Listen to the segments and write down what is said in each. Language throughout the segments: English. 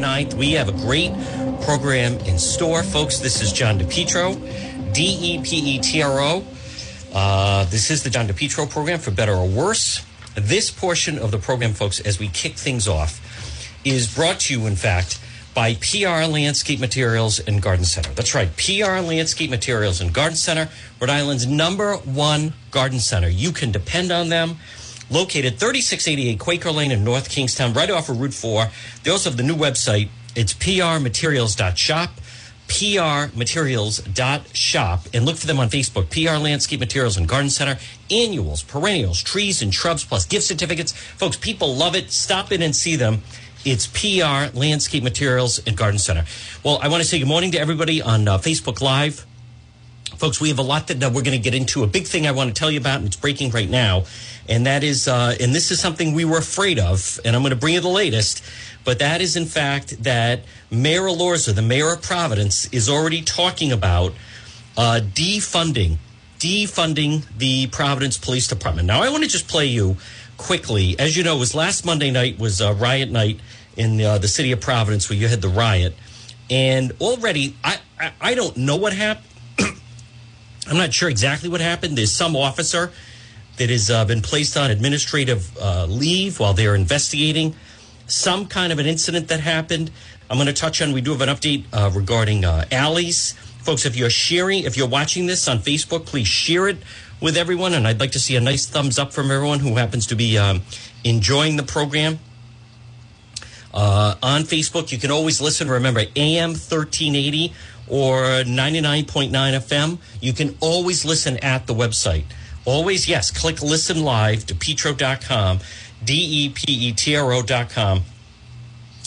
9th. We have a great program in store, folks. This is John DePetro, D E P E T R O. Uh, this is the John DePetro program, for better or worse. This portion of the program, folks, as we kick things off, is brought to you, in fact, by PR Landscape Materials and Garden Center. That's right, PR Landscape Materials and Garden Center, Rhode Island's number one garden center. You can depend on them. Located 3688 Quaker Lane in North Kingstown, right off of Route 4. They also have the new website. It's prmaterials.shop, prmaterials.shop, and look for them on Facebook. PR Landscape Materials and Garden Center. Annuals, perennials, trees and shrubs, plus gift certificates. Folks, people love it. Stop in and see them. It's PR Landscape Materials and Garden Center. Well, I want to say good morning to everybody on uh, Facebook Live. Folks, we have a lot that we're going to get into. A big thing I want to tell you about, and it's breaking right now, and that is, uh, and this is something we were afraid of, and I'm going to bring you the latest, but that is, in fact, that Mayor Elorza, the mayor of Providence, is already talking about uh, defunding, defunding the Providence Police Department. Now, I want to just play you quickly. As you know, it was last Monday night was uh, riot night in uh, the city of Providence where you had the riot, and already I I, I don't know what happened. I'm not sure exactly what happened. There's some officer that has uh, been placed on administrative uh, leave while they're investigating some kind of an incident that happened. I'm going to touch on. We do have an update uh, regarding uh, Allie's, folks. If you're sharing, if you're watching this on Facebook, please share it with everyone. And I'd like to see a nice thumbs up from everyone who happens to be um, enjoying the program. Uh, on Facebook, you can always listen. Remember, AM 1380 or 99.9 FM. You can always listen at the website. Always, yes, click listen live to petro.com, D E P E T R O.com,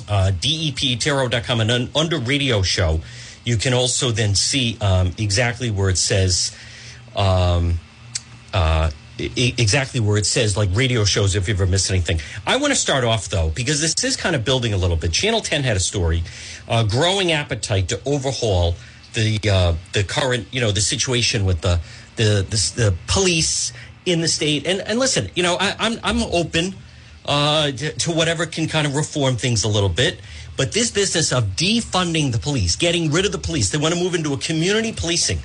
uh, D E P E T R O.com, and un- under radio show, you can also then see um, exactly where it says, um, uh, exactly where it says like radio shows if you ever missed anything. I want to start off though because this is kind of building a little bit. Channel 10 had a story, uh, growing appetite to overhaul the uh, the current you know the situation with the the the, the police in the state. And and listen, you know I, I'm I'm open uh, to whatever can kind of reform things a little bit. But this business of defunding the police, getting rid of the police, they want to move into a community policing.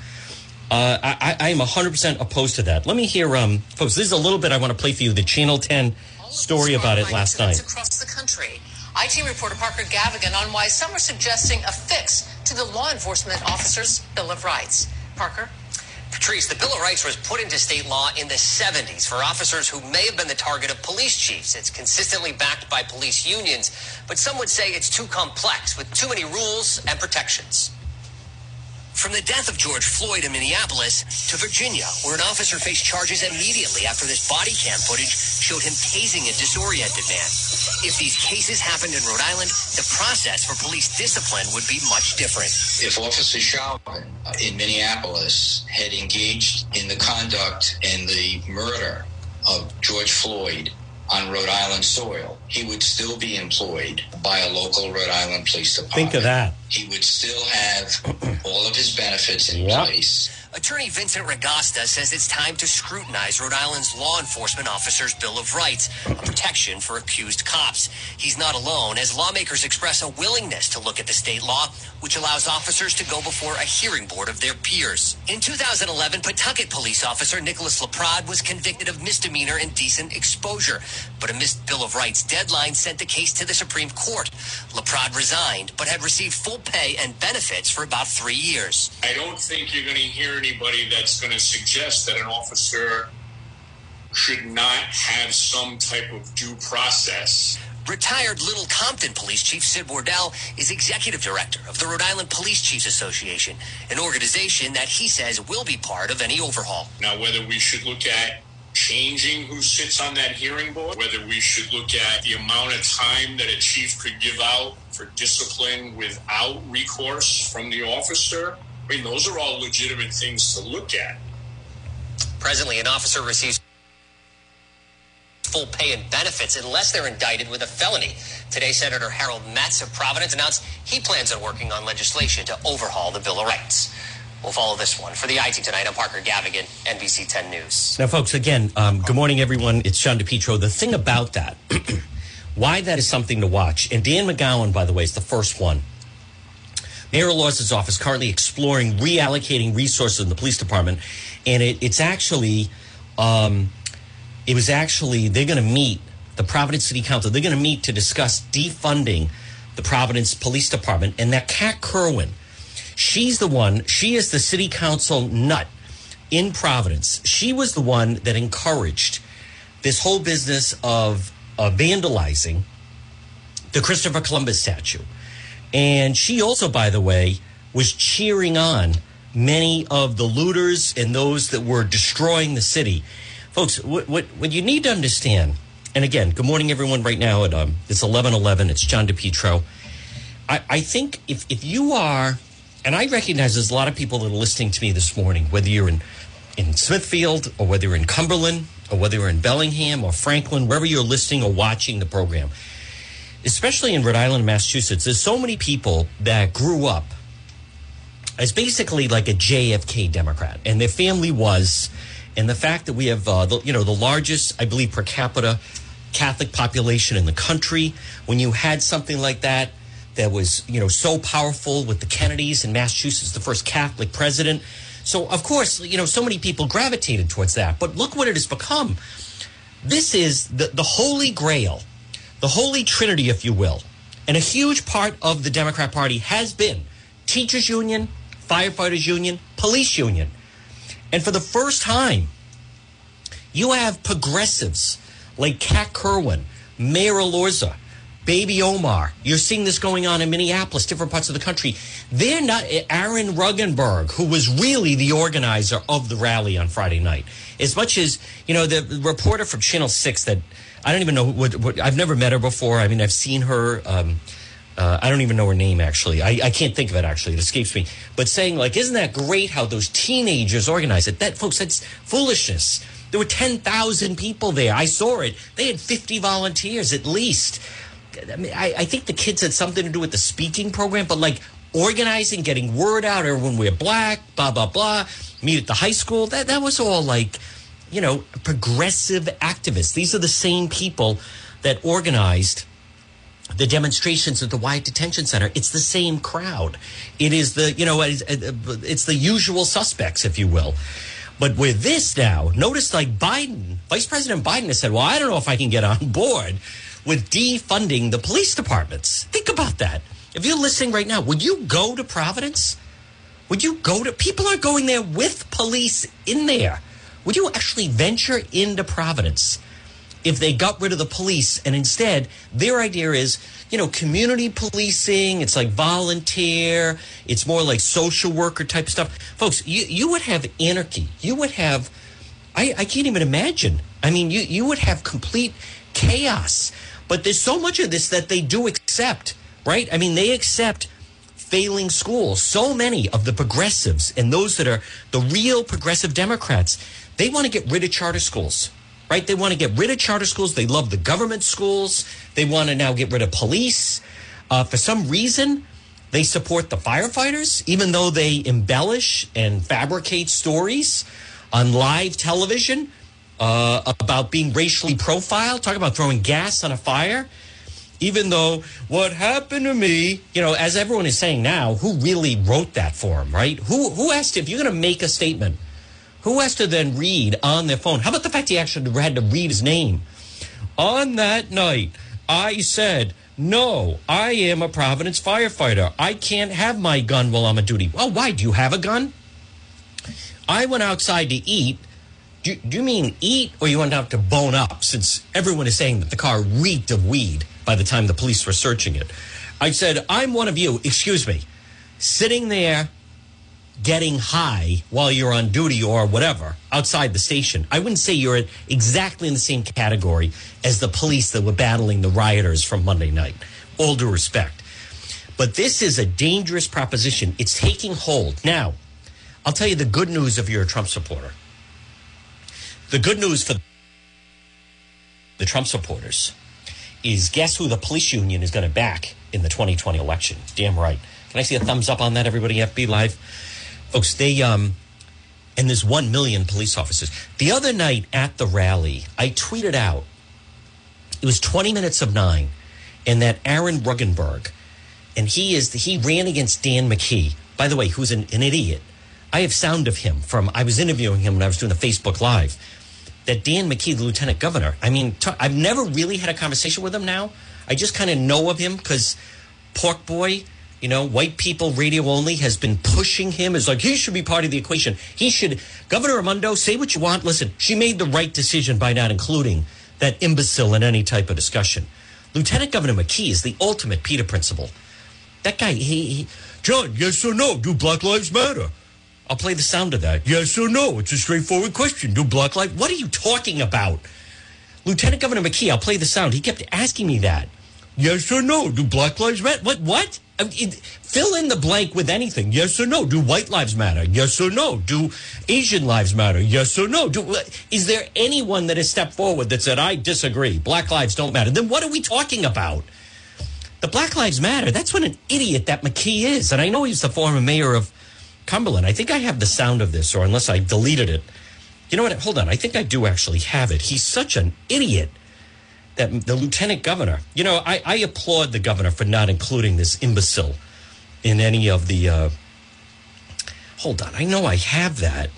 Uh, I, I am 100% opposed to that. Let me hear, um, folks, this is a little bit I want to play for you the Channel 10 story about it last night. Across the country. IT reporter Parker Gavigan on why some are suggesting a fix to the law enforcement officers' Bill of Rights. Parker? Patrice, the Bill of Rights was put into state law in the 70s for officers who may have been the target of police chiefs. It's consistently backed by police unions, but some would say it's too complex with too many rules and protections. From the death of George Floyd in Minneapolis to Virginia, where an officer faced charges immediately after this body cam footage showed him tasing a disoriented man. If these cases happened in Rhode Island, the process for police discipline would be much different. If Officer Chauvin uh, in Minneapolis had engaged in the conduct and the murder of George Floyd on Rhode Island soil, he would still be employed by a local Rhode Island police department. Think of that. He would still have all of his benefits in Yep. place. Attorney Vincent Ragosta says it's time to scrutinize Rhode Island's law enforcement officers' Bill of Rights, a protection for accused cops. He's not alone as lawmakers express a willingness to look at the state law, which allows officers to go before a hearing board of their peers. In 2011, Pawtucket police officer Nicholas LaPrade was convicted of misdemeanor indecent exposure, but a missed Bill of Rights deadline sent the case to the Supreme Court. LaPrade resigned, but had received full pay and benefits for about three years. I don't think you're going to hear anybody that's going to suggest that an officer should not have some type of due process. Retired Little Compton Police Chief Sid Wordell is executive director of the Rhode Island Police Chiefs Association, an organization that he says will be part of any overhaul. Now, whether we should look at changing who sits on that hearing board, whether we should look at the amount of time that a chief could give out for discipline without recourse from the officer, I mean, those are all legitimate things to look at. Presently, an officer receives full pay and benefits unless they're indicted with a felony. Today, Senator Harold Metts of Providence announced he plans on working on legislation to overhaul the Bill of Rights. We'll follow this one. For the IT Tonight, I'm Parker Gavigan, NBC 10 News. Now, folks, again, um, good morning, everyone. It's Sean DePetro. The thing about that, Why that is something to watch. And Dan McGowan, by the way, is the first one. Mayor Lawson's office currently exploring reallocating resources in the police department, and it, it's actually, um, it was actually they're going to meet the Providence City Council. They're going to meet to discuss defunding the Providence Police Department, and that Kat Kerwin, she's the one. She is the city council nut in Providence. She was the one that encouraged this whole business of vandalizing the Christopher Columbus statue. And she also, by the way, was cheering on many of the looters and those that were destroying the city. Folks, what, what, what you need to understand, and again, good morning, everyone, right now. At, um, it's 1111. It's John DePetro. I, I think if, if you are, and I recognize there's a lot of people that are listening to me this morning, whether you're in, in Smithfield or whether you're in Cumberland or whether you're in Bellingham or Franklin, wherever you're listening or watching the program especially in Rhode Island and Massachusetts, there's so many people that grew up as basically like a JFK Democrat, and their family was, and the fact that we have, uh, the, you know, the largest, I believe, per capita Catholic population in the country. When you had something like that, that was, you know, so powerful with the Kennedys in Massachusetts, the first Catholic president. So, of course, you know, so many people gravitated towards that. But look what it has become. This is the, the holy grail the Holy Trinity, if you will. And a huge part of the Democrat Party has been teachers union, firefighters union, police union. And for the first time, you have progressives like Kat Kerwin, Mayor Elorza, Baby Omar. You're seeing this going on in Minneapolis, different parts of the country. They're not eh, Aaron Regunberg, who was really the organizer of the rally on Friday night. As much as, you know, the reporter from Channel 6 that I don't even know what, what I've never met her before. I mean, I've seen her. Um, uh, I don't even know her name actually. I, I can't think of it actually. It escapes me. But saying like, isn't that great how those teenagers organize it? That folks, that's foolishness. There were ten thousand people there. I saw it. They had fifty volunteers at least. I mean, I, I think the kids had something to do with the speaking program, but like organizing, getting word out, everyone wear black, blah blah blah. Meet at the high school. That that was all like you know, progressive activists. These are the same people that organized the demonstrations at the Wyatt Detention Center. It's the same crowd. It is the, you know, it's uh, the usual suspects, if you will. But with this now, notice like Biden, Vice President Biden has said, well, I don't know if I can get on board with defunding the police departments. Think about that. If you're listening right now, would you go to Providence? Would you go to, people are going there with police in there. Would you actually venture into Providence if they got rid of the police and instead their idea is, you know, community policing, it's like volunteer, it's more like social worker type stuff. Folks, you, you would have anarchy. You would have, I, I can't even imagine. I mean, you, you would have complete chaos. But there's so much of this that they do accept, right? I mean, they accept failing schools. So many of the progressives and those that are the real progressive Democrats, they want to get rid of charter schools, right? They want to get rid of charter schools. They love the government schools. They want to now get rid of police. Uh, for some reason, they support the firefighters, even though they embellish and fabricate stories on live television uh, about being racially profiled, talk about throwing gas on a fire. Even though what happened to me, you know, as everyone is saying now, who really wrote that for him, right? Who who asked if you're going to make a statement who has to then read on their phone? How about the fact he actually had to read his name? On that night, I said, no, I am a Providence firefighter. I can't have my gun while I'm on duty. Well, why? Do you have a gun? I went outside to eat. Do, do you mean eat or you went out to bone up since everyone is saying that the car reeked of weed by the time the police were searching it? I said, I'm one of you, excuse me, sitting there getting high while you're on duty or whatever outside the station. I wouldn't say you're exactly in the same category as the police that were battling the rioters from Monday night. All due respect. But this is a dangerous proposition. It's taking hold. Now, I'll tell you the good news if you're a Trump supporter. The good news for the Trump supporters is guess who the police union is going to back in the 2020 election? Damn right. Can I see a thumbs up on that, everybody? FB Live folks, they um, and there's one million police officers. The other night at the rally, I tweeted out It was 20 minutes of nine, and that Aaron Regunberg, and he is he ran against Dan McKee. By the way, who's an, an idiot. I have sound of him from I was interviewing him when I was doing the Facebook Live. That Dan McKee, the lieutenant governor. I mean, I've never really had a conversation with him. Now I just kind of know of him because Pork Boy you know, white people radio only has been pushing him as like he should be part of the equation. He should, Governor Raimondo, say what you want. Listen, she made the right decision by not including that imbecile in any type of discussion. Lieutenant Governor McKee is the ultimate Peter principle. That guy, he, he John, yes or no? Do Black Lives Matter? I'll play the sound of that. Yes or no? It's a straightforward question. Do Black Lives? What are you talking about? Lieutenant Governor McKee, I'll play the sound. He kept asking me that. Yes or no? Do Black Lives Matter? What? What? It, fill in the blank with anything. Yes or no? Do white lives matter? Yes or no? Do Asian lives matter? Yes or no? Do, uh, is there anyone that has stepped forward that said, I disagree, black lives don't matter? Then what are we talking about? The Black Lives Matter, that's what an idiot that McKee is. And I know he's the former mayor of Cumberland. I think I have the sound of this, or unless I deleted it. You know what? Hold on. I think I do actually have it. He's such an idiot that the lieutenant governor, you know, I, I applaud the governor for not including this imbecile in any of the. Uh, hold on, I know I have that.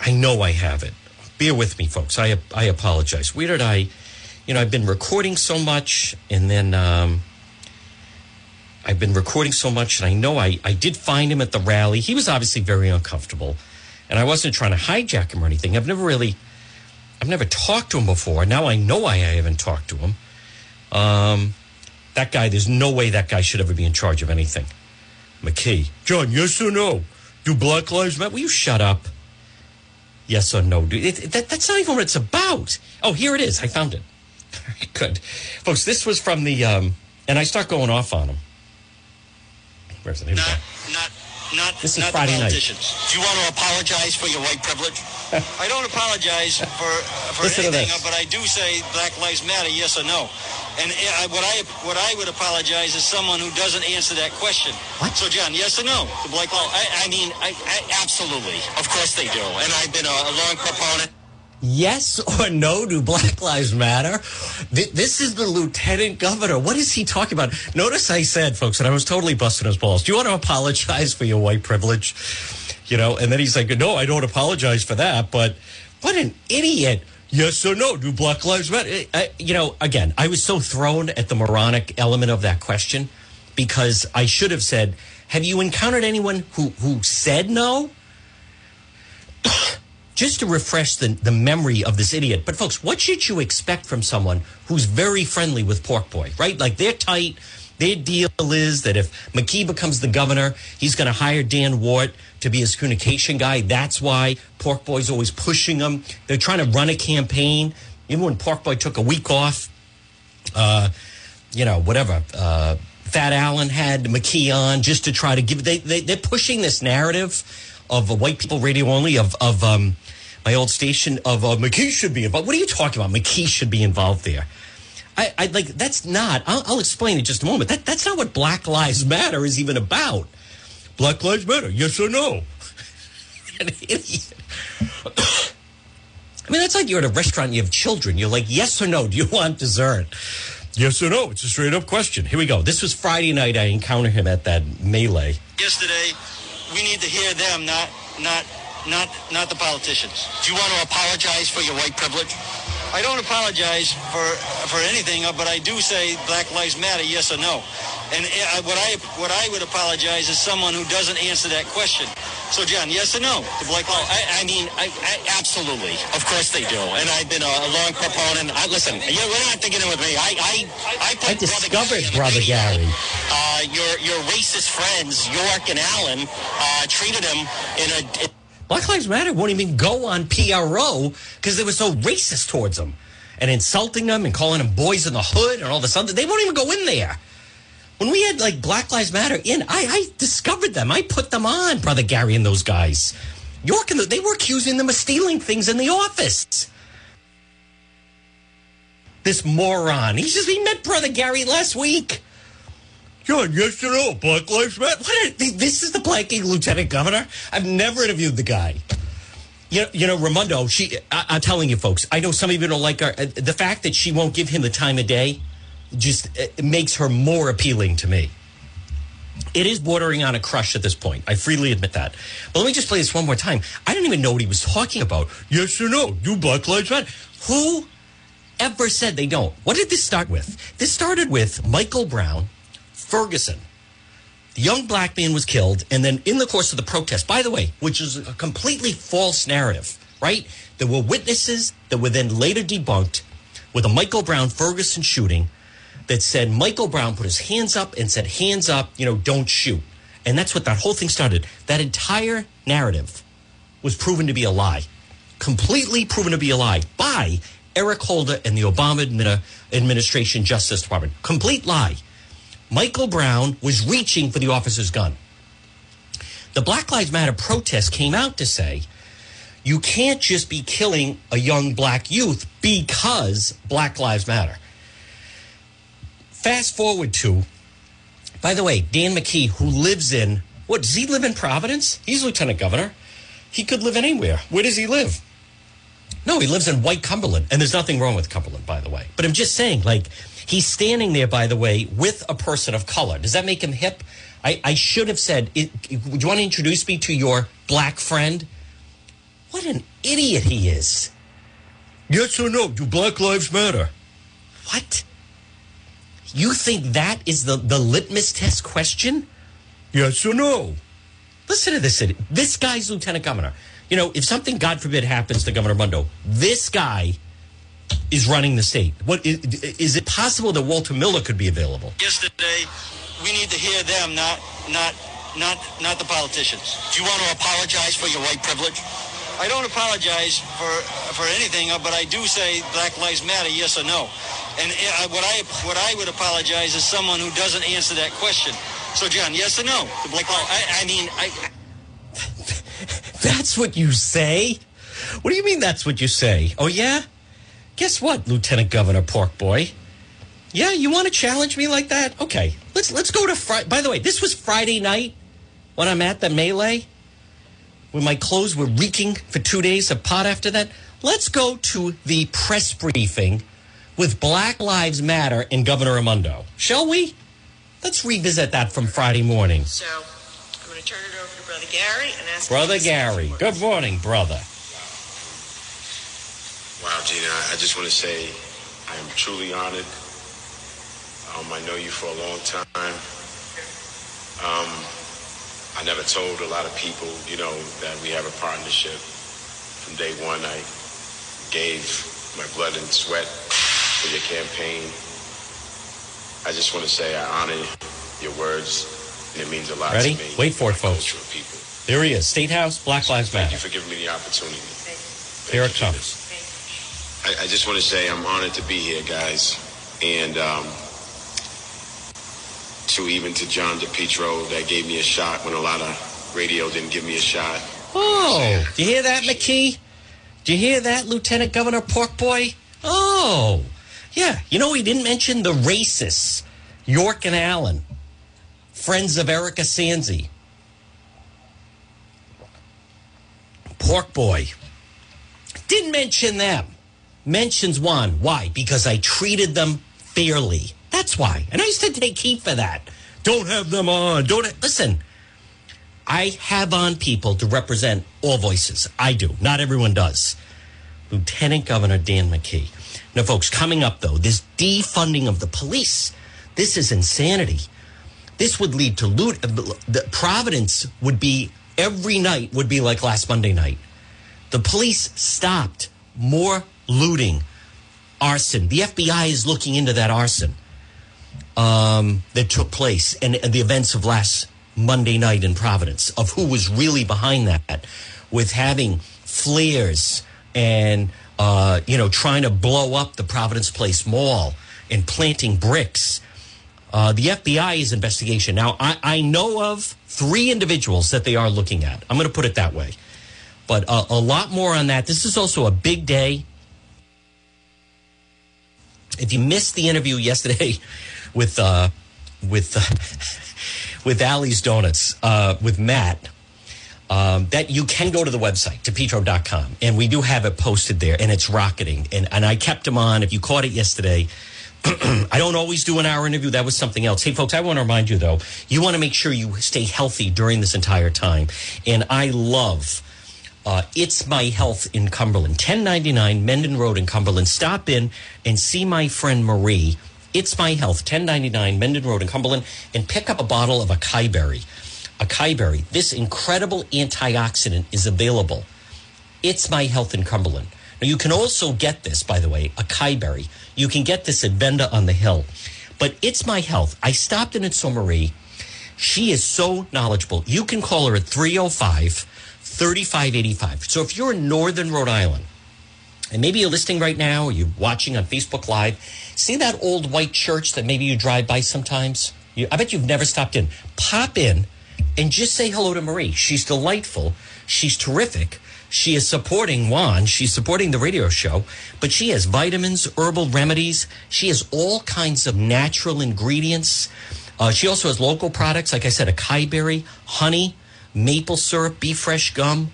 I know I have it. Bear with me, folks. I I apologize. Where did I? You know, I've been recording so much, and then um, I've been recording so much, and I know I I did find him at the rally. He was obviously very uncomfortable, and I wasn't trying to hijack him or anything. I've never really I've never talked to him before. Now I know why I haven't talked to him. Um, that guy, there's no way that guy should ever be in charge of anything. McKee. John, yes or no? Do Black Lives Matter? Will you shut up? Yes or no? It, it, that, that's not even what it's about. Oh, here it is. I found it. Good. Folks, this was from the, um, and I start going off on him. Where's it? Here not, not not this is not Friday night. Do you want to apologize for your white privilege? I don't apologize for for Listen anything, but I do say Black Lives Matter, yes or no. And I, what I what I would apologize is someone who doesn't answer that question. What? So, John, yes or no? The Black Lives. I, I mean, I, I, absolutely. Of course they do. And I've been a, a long proponent. Yes or no? Do Black Lives Matter? This is the lieutenant governor. What is he talking about? Notice I said, folks, and I was totally busting his balls. Do you want to apologize for your white privilege? You know, and then he's like, no, I don't apologize for that. But what an idiot. Yes or no? Do Black Lives Matter? I, uh, you know, again, I was so thrown at the moronic element of that question because I should have said, have you encountered anyone who, who said no? Just to refresh the, the memory of this idiot. But folks, what should you expect from someone who's very friendly with Pork Boy, right? Like they're tight. Their deal is that if McKee becomes the governor, he's going to hire Dan Wart to be his communication guy. That's why Pork Boy's always pushing him. They're trying to run a campaign. Even when Pork Boy took a week off, uh, you know, whatever, uh, Fat Allen had McKee on just to try to give. They, they they're pushing this narrative of white people radio only of of um, my old station of uh, McKee should be involved. What are you talking about? McKee should be involved there. I, I like that's not. I'll, I'll, explain in just a moment. That that's not what Black Lives Matter is even about. Black Lives Matter, yes or no? An idiot. I mean, that's like you're at a restaurant and you have children. You're like, yes or no? Do you want dessert? Yes or no? It's a straight up question. Here we go. This was Friday night. I encountered him at that melee. Yesterday, we need to hear them, not not not not the politicians. Do you want to apologize for your white privilege? I don't apologize for for anything, uh, but I do say Black Lives Matter, yes or no. And uh, what I what I would apologize is someone who doesn't answer that question. So, John, yes or no to Black Lives? I, I mean, I, I, absolutely. Of course they do. And I've been a, a long proponent. I, listen, you we're not thinking it with me. I I I, I discovered Brother Gary. Brother Gary. Uh, your your racist friends Yorke and Allen uh, treated him in a. Black Lives Matter won't even go on PRO because they were so racist towards them and insulting them and calling them boys in the hood and all this other. They won't even go in there. When we had like Black Lives Matter in, I, I discovered them. I put them on, Brother Gary and those guys. Yorke and the, they were accusing them of stealing things in the office. This moron. He just he met Brother Gary last week. Yes or no? Black Lives Matter? What are, this is the blanking lieutenant governor? I've never interviewed the guy. You know, you know, Raimondo. She, I, I'm telling you, folks. I know some of you don't like her. Uh, The fact that she won't give him the time of day just uh, makes her more appealing to me. It is bordering on a crush at this point. I freely admit that. But let me just play this one more time. I didn't even know what he was talking about. Yes or no? Do Black Lives Matter? Who ever said they don't? What did this start with? This started with Michael Brown, Ferguson. The young black man was killed, and then in the course of the protest, by the way, which is a completely false narrative, right? There were witnesses that were then later debunked with a Michael Brown Ferguson shooting that said Michael Brown put his hands up and said, hands up, you know, don't shoot. And that's what that whole thing started. That entire narrative was proven to be a lie, completely proven to be a lie by Eric Holder and the Obama administration Justice Department. Complete lie. Michael Brown was reaching for the officer's gun. The Black Lives Matter protest came out to say you can't just be killing a young black youth because Black Lives Matter. Fast forward to, by the way, Dan McKee, who lives in, what, does he live in Providence? He's lieutenant governor. He could live anywhere. Where does he live? No, he lives in White Cumberland, and there's nothing wrong with Cumberland, by the way. But I'm just saying, like, he's standing there, by the way, with a person of color. Does that make him hip? I, I should have said, it, "Would you want to introduce me to your black friend?" What an idiot he is! Yes or no? Do Black Lives Matter? What? You think that is the the litmus test question? Yes or no? Listen to this. This guy's lieutenant governor. You know, if something, God forbid, happens to Governor Mundo, this guy is running the state. What is, is it possible that Walter Miller could be available? Yesterday, we need to hear them, not not not not the politicians. Do you want to apologize for your white privilege? I don't apologize for for anything, but I do say Black Lives Matter, yes or no. And uh, what I what I would apologize is someone who doesn't answer that question. So, John, yes or no? The Black Lives. I, I mean, I. That's what you say? What do you mean that's what you say? Oh, yeah? Guess what, Lieutenant Governor Pork Boy? Yeah, you want to challenge me like that? Okay, let's let's go to Friday. By the way, this was Friday night when I'm at the melee, when my clothes were reeking for two days of pot after that. Let's go to the press briefing with Black Lives Matter and Governor Raimondo. Shall we? Let's revisit that from Friday morning. So I'm going to turn it over to Brother Gary and ask Brother Gary, good morning, brother. Wow, Gina, I just want to say I am truly honored. Um, I know you for a long time. Um, I never told a lot of people, you know, that we have a partnership. From day one, I gave my blood and sweat for your campaign. I just want to say I honor your words, and it means a lot Ready? to me. Wait for it, folks. people. There he is, State House, Black Lives Thank Matter. Thank you for giving me the opportunity. Thank Here it comes. I, I just want to say I'm honored to be here, guys, and um, to even to John DePetro that gave me a shot when a lot of radio didn't give me a shot. Oh, do you hear that, McKee? Do you hear that, Lieutenant Governor Pork Boy? Oh, yeah. You know, he didn't mention the racists, Yorke and Allen, friends of Erica Sansi. Pork Boy. Didn't mention them. Mentions one. Why? Because I treated them fairly. That's why. And I used to take heat for that. Don't have them on. Don't listen. I have on people to represent all voices. I do. Not everyone does. Lieutenant Governor Dan McKee. Now, folks, coming up though, this defunding of the police. This is insanity. This would lead to loot. Uh, the Providence would be every night would be like last Monday night. The police stopped more looting, arson. The FBI is looking into that arson um, that took place and, and the events of last Monday night in Providence of who was really behind that with having flares and, uh, you know, trying to blow up the Providence Place Mall and planting bricks. Uh, the FBI's investigation. Now, I, I know of three individuals that they are looking at. I'm going to put it that way. But uh, a lot more on that. This is also a big day. If you missed the interview yesterday with uh, with uh, with Allie's Donuts uh, with Matt, um, that you can go to the website, depetro.com, and we do have it posted there, and it's rocketing. And, and I kept them on. If you caught it yesterday, I don't always do an hour interview. That was something else. Hey, folks, I want to remind you, though, you want to make sure you stay healthy during this entire time. And I love uh, It's My Health in Cumberland, 1099 Mendon Road in Cumberland. Stop in and see my friend Marie. It's My Health, 1099 Mendon Road in Cumberland, and pick up a bottle of acai berry. Acai berry. This incredible antioxidant is available. It's My Health in Cumberland. Now, you can also get this, by the way, acai berry. You can get this at Venda on the Hill. But It's My Health. I stopped in at Sault Marie. She is so knowledgeable. You can call her at 305 3585. So if you're in Northern Rhode Island, and maybe you're listening right now, or you're watching on Facebook Live, see that old white church that maybe you drive by sometimes? You, I bet you've never stopped in. Pop in and just say hello to Marie. She's delightful. She's terrific. She is supporting Juan. She's supporting the radio show, but she has vitamins, herbal remedies. She has all kinds of natural ingredients. Uh, she also has local products, like I said, a acai berry, honey, maple syrup, beef fresh gum,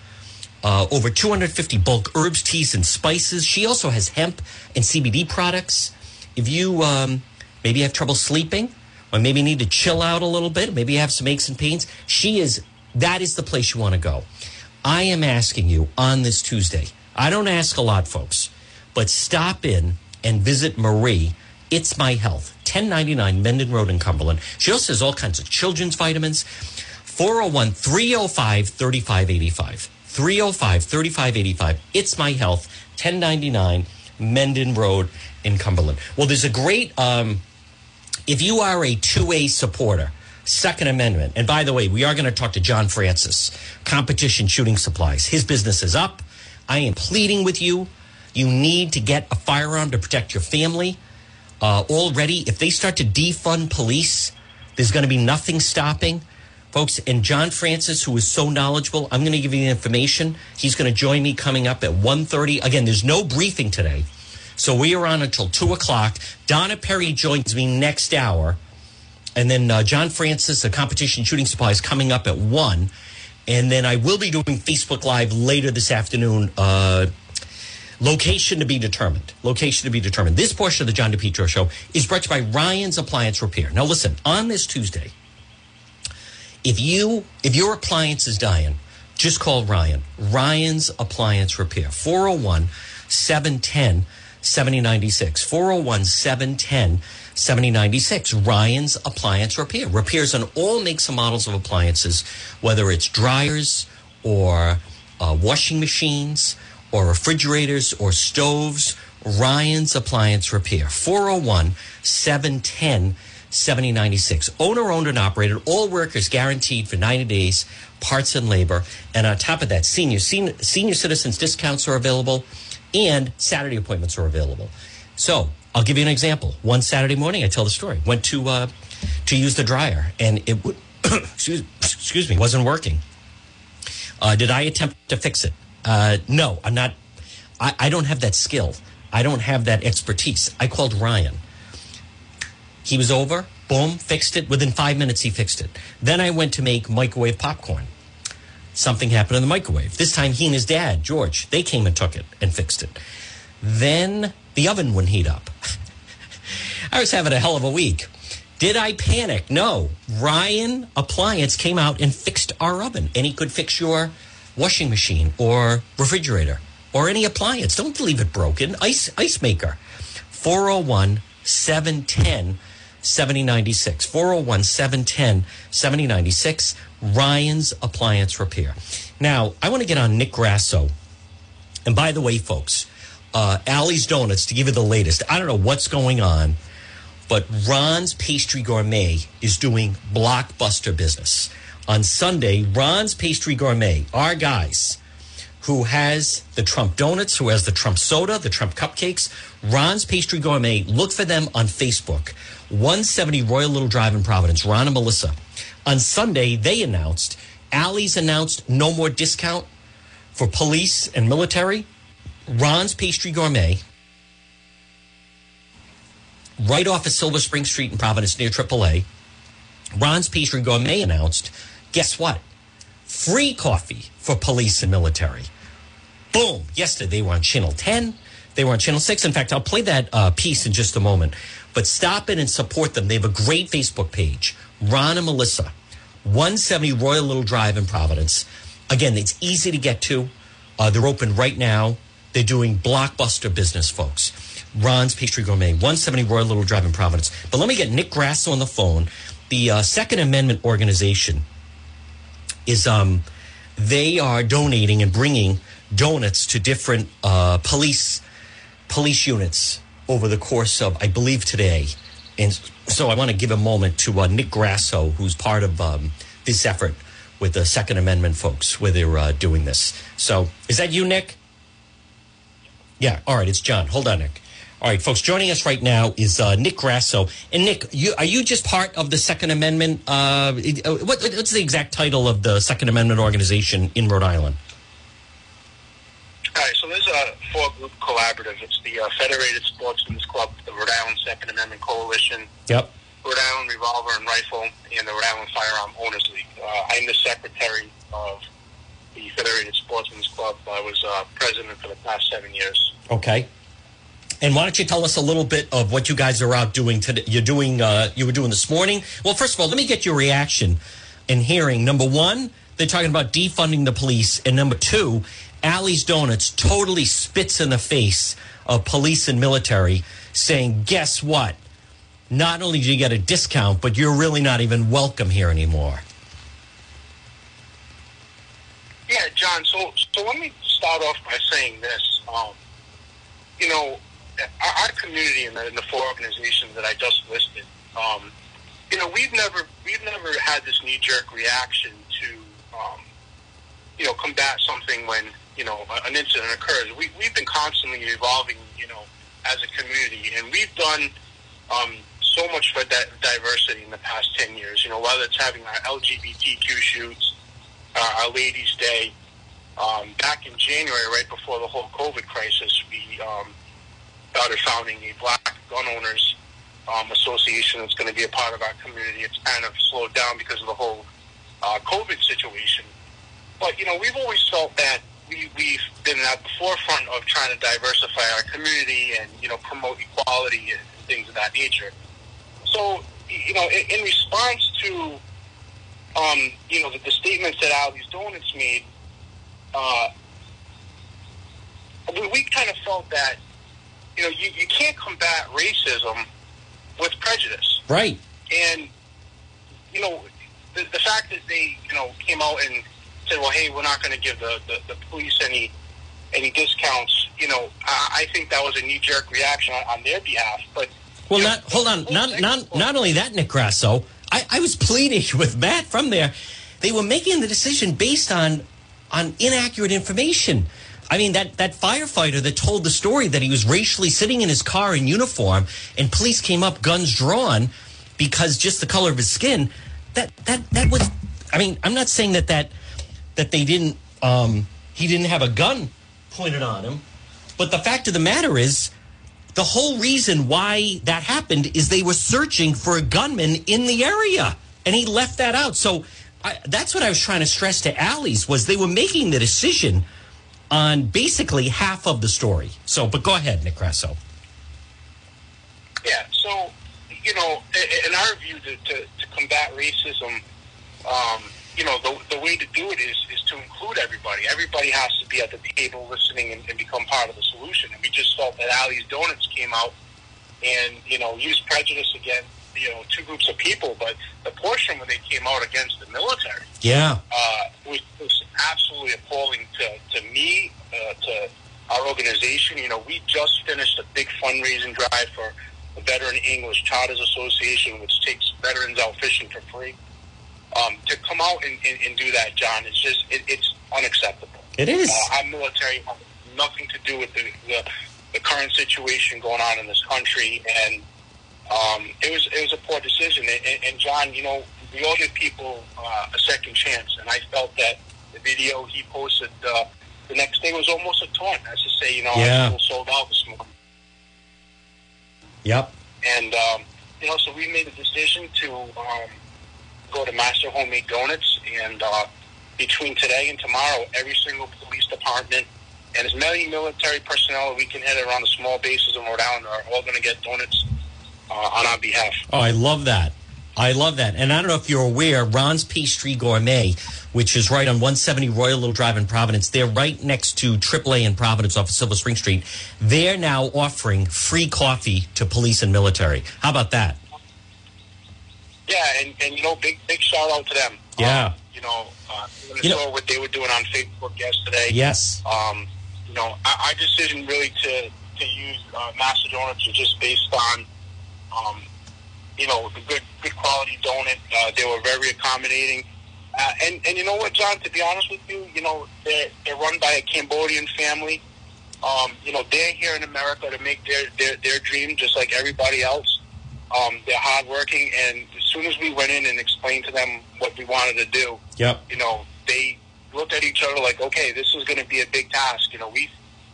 uh, over 250 bulk herbs, teas, and spices. She also has hemp and CBD products. If you um, maybe have trouble sleeping, or maybe need to chill out a little bit, maybe you have some aches and pains, she is that is the place you want to go. I am asking you on this Tuesday. I don't ask a lot, folks, but stop in and visit Marie. It's My Health, 1099 Mendon Road in Cumberland. She also has all kinds of children's vitamins. 401 305 3585. 305 3585. It's My Health, 1099 Mendon Road in Cumberland. Well, there's a great, um, if you are a 2A supporter, Second Amendment, and by the way, we are going to talk to John Francis, Competition Shooting Supplies. His business is up. I am pleading with you. You need to get a firearm to protect your family. Uh, already, if they start to defund police, there's going to be nothing stopping folks and john francis who is so knowledgeable i'm going to give you the information. He's going to join me coming up at 1.30 again there's no briefing today so we are on until 2 o'clock. Donna perry joins me next hour and then uh, john francis the competition shooting supply is coming up at 1 and then i will be doing facebook live later this afternoon uh, location to be determined location to be determined. This portion of the john depetro show is brought to you by ryan's appliance repair. Now listen on this tuesday if you if your appliance is dying, just call Ryan. Ryan's Appliance Repair. 401 710 7096. 401 710 7096. Ryan's Appliance Repair. Repairs on all makes and models of appliances, whether it's dryers or uh, washing machines or refrigerators or stoves. Ryan's Appliance Repair. 401 710 7096. Owner owned and operated, all workers guaranteed for 90 days, parts and labor. And on top of that, senior, senior, senior citizens discounts are available and Saturday appointments are available. So I'll give you an example. One Saturday morning, I tell the story. Went to uh, to use the dryer and it would, excuse, excuse me, wasn't working. Uh, did I attempt to fix it? Uh, no, I'm not. I, I don't have that skill. I don't have that expertise. I called Ryan. He was over, boom, fixed it. Within five minutes, he fixed it. Then I went to make microwave popcorn. Something happened in the microwave. This time, he and his dad, George, they came and took it and fixed it. Then the oven wouldn't heat up. I was having a hell of a week. Did I panic? No. Ryan Appliance came out and fixed our oven, and he could fix your washing machine or refrigerator or any appliance. Don't leave it broken. Ice ice maker. 401 710 7096. 401 710 7096. Ryan's Appliance Repair. Now, I want to get on Nick Grasso. And by the way, folks, uh, Allie's Donuts, to give you the latest, I don't know what's going on, but Ron's Pastry Gourmet is doing blockbuster business. On Sunday, Ron's Pastry Gourmet, our guys, who has the Trump donuts, who has the Trump soda, the Trump cupcakes, Ron's Pastry Gourmet. Look for them on Facebook. 170 Royal Little Drive in Providence, Ron and Melissa. On Sunday, they announced, Allie's announced no more discount for police and military. Ron's Pastry Gourmet, right off of Silver Spring Street in Providence near AAA. Ron's Pastry Gourmet announced, guess what? free coffee for police and military. Boom. Yesterday they were on Channel 10. They were on Channel 6. In fact, I'll play that uh, piece in just a moment. But stop in and support them. They have a great Facebook page. Ron and Melissa, 170 Royal Little Drive in Providence. Again, it's easy to get to. Uh, they're open right now. They're doing blockbuster business, folks. Ron's Pastry Gourmet, 170 Royal Little Drive in Providence. But let me get Nick Grasso on the phone. The uh, Second Amendment organization is um, they are donating and bringing donuts to different uh, police police units over the course of, I believe, today. And so I want to give a moment to uh, Nick Grasso, who's part of um, this effort with the Second Amendment folks, where they're uh, doing this. So is that you, Nick? Yeah. All right. It's John. Hold on, Nick. All right, folks. Joining us right now is uh, Nick Grasso. And Nick, you, are you just part of the Second Amendment? Uh, uh, what, what's the exact title of the Second Amendment organization in Rhode Island? All right, so there's a four-group collaborative. It's the uh, Federated Sportsmen's Club, the Rhode Island Second Amendment Coalition, Yep. Rhode Island Revolver and Rifle, and the Rhode Island Firearm Owners League. Uh, I'm the secretary of the Federated Sportsmen's Club. I was uh, president for the past seven years. Okay. And why don't you tell us a little bit of what you guys are out doing today? You're doing. Uh, you were doing this morning. Well, first of all, let me get your reaction in hearing. Number one, they're talking about defunding the police, and number two, Allie's Donuts totally spits in the face of police and military, saying, "Guess what? Not only do you get a discount, but you're really not even welcome here anymore." Yeah, John. So, so let me start off by saying this. Um, you know, our, community and the, the four organizations that I just listed. Um, you know, we've never we've never had this knee jerk reaction to, um, you know, combat something when you know an incident occurs. We we've been constantly evolving, you know, as a community, and we've done um, so much for di- diversity in the past ten years. You know, whether it's having our LGBTQ shoots, uh, our Ladies' Day. Um, back in January, right before the whole COVID crisis, we um, started founding a Black Gun Owners um, Association that's going to be a part of our community. It's kind of slowed down because of the whole uh, COVID situation. But, you know, we've always felt that we, we've been at the forefront of trying to diversify our community and, you know, promote equality and things of that nature. So, you know, in, in response to, um, you know, the, the statements that Allie's Donuts made, uh, we, we kind of felt that, you know, you, you can't combat racism with prejudice. Right. And, you know, the, the fact that they, you know, came out and said, well, hey, we're not going to give the, the, the police any any discounts, you know, I, I think that was a knee-jerk reaction on, on their behalf. But Well, not hold on. Not not not only that, Nick Grasso. I, I was pleading with Matt from there. They were making the decision based on on inaccurate information. I mean that that firefighter that told the story that he was racially sitting in his car in uniform and police came up guns drawn because just the color of his skin. That that that was. I mean, I'm not saying that that that they didn't. Um, he didn't have a gun pointed on him, but the fact of the matter is the whole reason why that happened is they were searching for a gunman in the area and he left that out so I, that's what i was trying to stress to Allie's was they were making the decision on basically half of the story so but go ahead nick Grasso. Yeah, so you know, in our view, to, to, to combat racism, um, you know, the, the way to do it is is to include everybody. Everybody has to be at the table listening and, and become part of the solution. And we just felt that Allie's Donuts came out and you know used prejudice against you know two groups of people, but the portion where they came out against the military yeah uh, was, was absolutely appalling to, to me, uh, to our organization. You know, we just finished a big fundraising drive for the Veteran English Charters Association, which takes veterans out fishing for free. Um, to come out and, and, and do that, John, it's just it, it's unacceptable. It is. Uh, our military nothing to do with the, the, the current situation going on in this country, and um, it was it was a poor decision. And, and, John, you know, we all give people uh, a second chance, and I felt that the video he posted uh, the next day was almost a taunt. As to say, you know, Yeah. I still sold out this morning, yep and um, you know, so we made a decision to um, go to Master Homemade Donuts and uh, between today and tomorrow, every single police department and as many military personnel we can hit around the small bases in Rhode Island are all going to get donuts uh, on our behalf. Oh, I love that. I love that. And I don't know if you're aware, Ron's Pastry Gourmet, which is right on 170 Royal Little Drive in Providence, they're right next to AAA in Providence off of Silver Spring Street. They're now offering free coffee to police and military. How about that? Yeah, and, and you know, big big shout out to them. Yeah. Um, you know, uh, You know- saw what they were doing on Facebook yesterday. Yes. Um, you know, our, our decision really to to use uh, Master Donuts was just based on, um, you know, the good good quality donut. Uh, they were very accommodating. Uh, and and you know what, John? To be honest with you, you know they're they're run by a Cambodian family. Um, you know they're here in America to make their their their dream just like everybody else. Um, they're hardworking, and as soon as we went in and explained to them what we wanted to do, Yep. you know, they looked at each other like, okay, this is going to be a big task. You know, we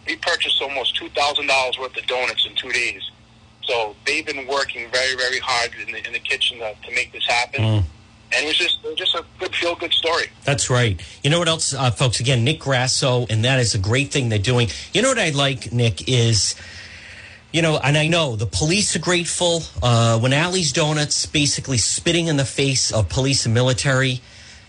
we purchased almost two thousand dollars worth of donuts in two days. So they've been working very, very hard in the, in the kitchen to, to make this happen. Mm. And it was just it was just a good feel good story. That's right. You know what else, uh, folks? Again, Nick Grasso, and that is a great thing they're doing. You know what I like, Nick, is, you know, and I know the police are grateful. Uh, when Allie's Donuts basically spitting in the face of police and military,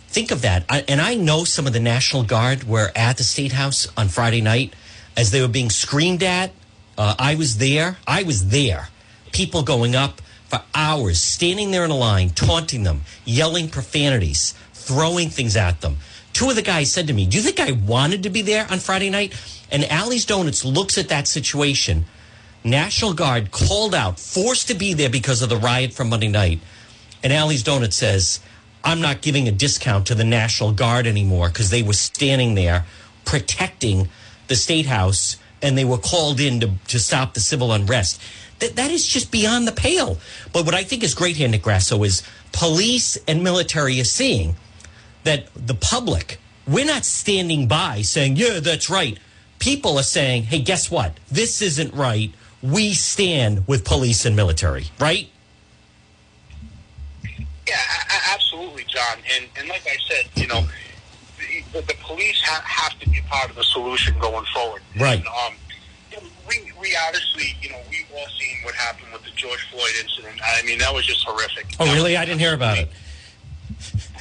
think of that. I, and I know some of the National Guard were at the State House on Friday night as they were being screamed at. Uh, I was there. I was there. People going up for hours, standing there in a line, taunting them, yelling profanities, throwing things at them. Two of the guys said to me, Do you think I wanted to be there on Friday night? And Allie's Donuts looks at that situation. National Guard called out, forced to be there because of the riot from Monday night. And Allie's Donut says, I'm not giving a discount to the National Guard anymore because they were standing there protecting the State House and they were called in to, to stop the civil unrest. That, that is just beyond the pale. But what I think is great here, Nick Grasso, is police and military are seeing that the public, we're not standing by saying, yeah, that's right. People are saying, hey, guess what? This isn't right. We stand with police and military, right? Yeah, absolutely, John. And and like I said, you know, the, the police ha- have to be part of the solution going forward. Right. And, um, we we obviously, you know, we've all seen what happened with the George Floyd incident. I mean, that was just horrific. Oh, really? I didn't hear about it.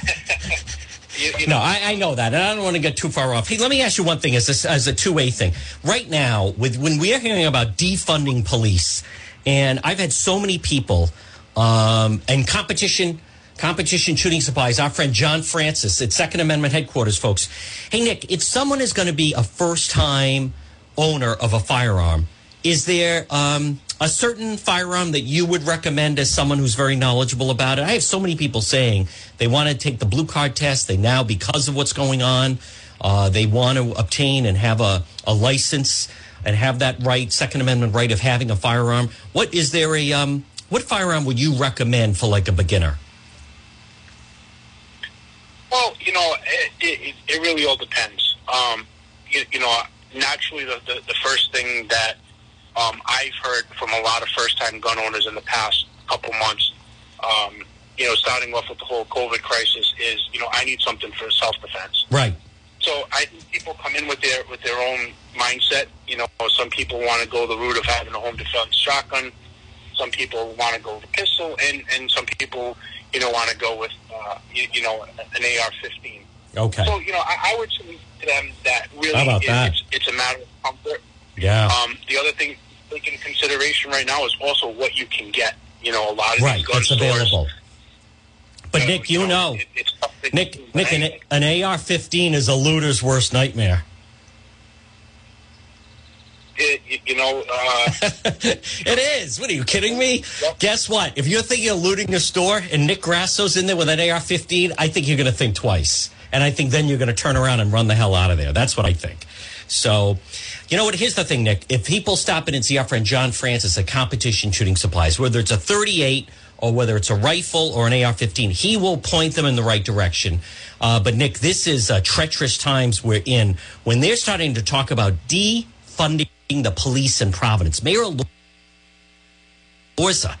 You, you No, I, I know that, and I don't want to get too far off. Hey, let me ask you one thing as a, as a two way thing. Right now, with when we are hearing about defunding police, and I've had so many people um, and competition. Competition shooting supplies. Our friend John Francis at Second Amendment headquarters, folks. Hey, Nick, if someone is going to be a first time owner of a firearm, is there um, a certain firearm that you would recommend as someone who's very knowledgeable about it? I have so many people saying they want to take the blue card test. They now, because of what's going on, uh, they want to obtain and have a, a license and have that right, Second Amendment right of having a firearm. What is there a um, what firearm would you recommend for like a beginner? Well, you know, it, it, it really all depends. Um, you, you know, naturally, the, the, the first thing that um, I've heard from a lot of first-time gun owners in the past couple months, um, you know, starting off with the whole COVID crisis, is you know, I need something for self-defense. Right. So I think people come in with their with their own mindset. You know, some people want to go the route of having a home defense shotgun. Some people want to go with a pistol, and and some people, you know, want to go with uh, you, you know an AR-15. Okay. So you know, I, I would say to them that really it- that? It's, it's a matter of comfort. Yeah. Um, the other thing to take into consideration right now is also what you can get. You know, a lot of right. these gun It's stores. available. But Nick, you know, it- it's tough Nick, Nick, an, an AR-15 is a looter's worst nightmare. it, you- you know, uh, It is. What are you kidding me? Guess what? If you're thinking of looting a store and Nick Grasso's in there with an AR-15, I think you're going to think twice, and I think then you're going to turn around and run the hell out of there. That's what I think. So, you know what? Here's the thing, Nick. If people stop in and see our friend John Francis at Competition Shooting Supplies, whether it's a 38 or whether it's a rifle or an AR-15, he will point them in the right direction. Uh, but Nick, this is uh, treacherous times we're in when they're starting to talk about defunding the police in Providence. Mayor Elorza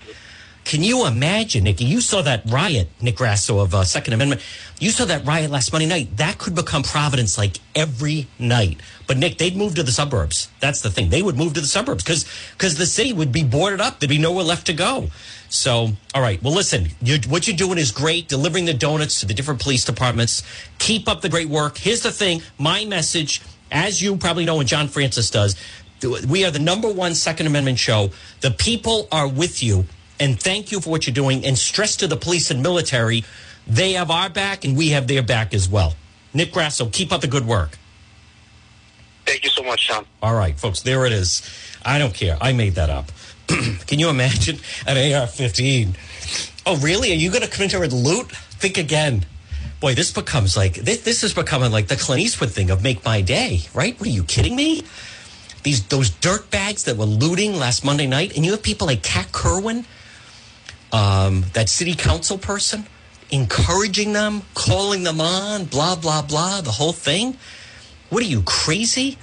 Can you imagine, Nikki? You saw that riot, Nick Grasso of uh, Second Amendment. You saw that riot last Monday night. That could become Providence like every night. But Nick, they'd move to the suburbs. That's the thing. They would move to the suburbs because because the city would be boarded up. There'd be nowhere left to go. So, all right. Well, listen, you what you're doing is great. Delivering the donuts to the different police departments. Keep up the great work. Here's the thing. My message, as you probably know, and John Francis does, we are the number one Second Amendment show. The people are with you and thank you for what you're doing. And stress to the police and military, they have our back and we have their back as well. Nick Grasso, keep up the good work. Thank you so much, Sean. All right, folks, there it is. I don't care. I made that up. Can you imagine an AR 15? Oh, really? Are you going to come in here and loot? Think again. Boy, this becomes like, this, this is becoming like the Clint Eastwood thing of make my day, right? What are you kidding me? These, those dirt bags that were looting last Monday night, and you have people like Kat Kerwin um, that city council person, encouraging them, calling them on, blah, blah, blah, the whole thing. What are you, crazy?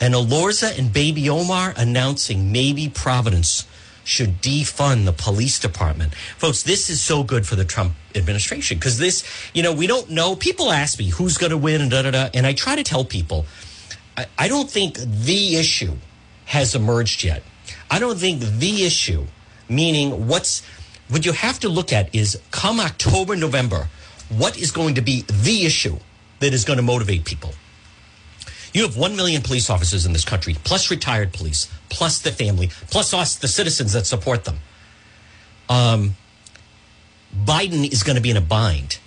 And Elorza and Baby Omar announcing maybe Providence should defund the police department. Folks, this is so good for the Trump administration because this, you know, we don't know. People ask me who's going to win and da da da. And I try to tell people, I, I don't think the issue has emerged yet. I don't think the issue, meaning what's what you have to look at is come October, November, what is going to be the issue that is going to motivate people? You have 1 million police officers in this country, plus retired police, plus the family, plus us, the citizens that support them. Um, Biden is going to be in a bind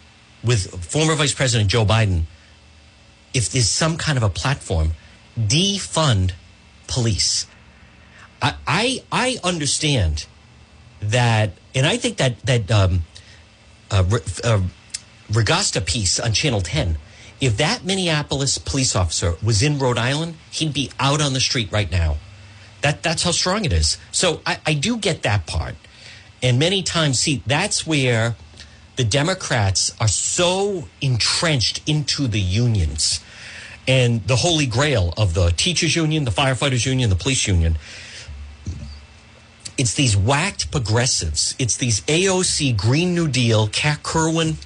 with former Vice President Joe Biden if there's some kind of a platform, defund police. I, I, I understand that, and I think that that um, uh, uh, Ragosta piece on Channel 10, if that Minneapolis police officer was in Rhode Island, he'd be out on the street right now. That that's how strong it is. So I, I do get that part, and many times, see, that's where the Democrats are so entrenched into the unions and the holy grail of the teachers union, the firefighters union, the police union it's these whacked progressives. It's these AOC Green New Deal, Kat Kerwin,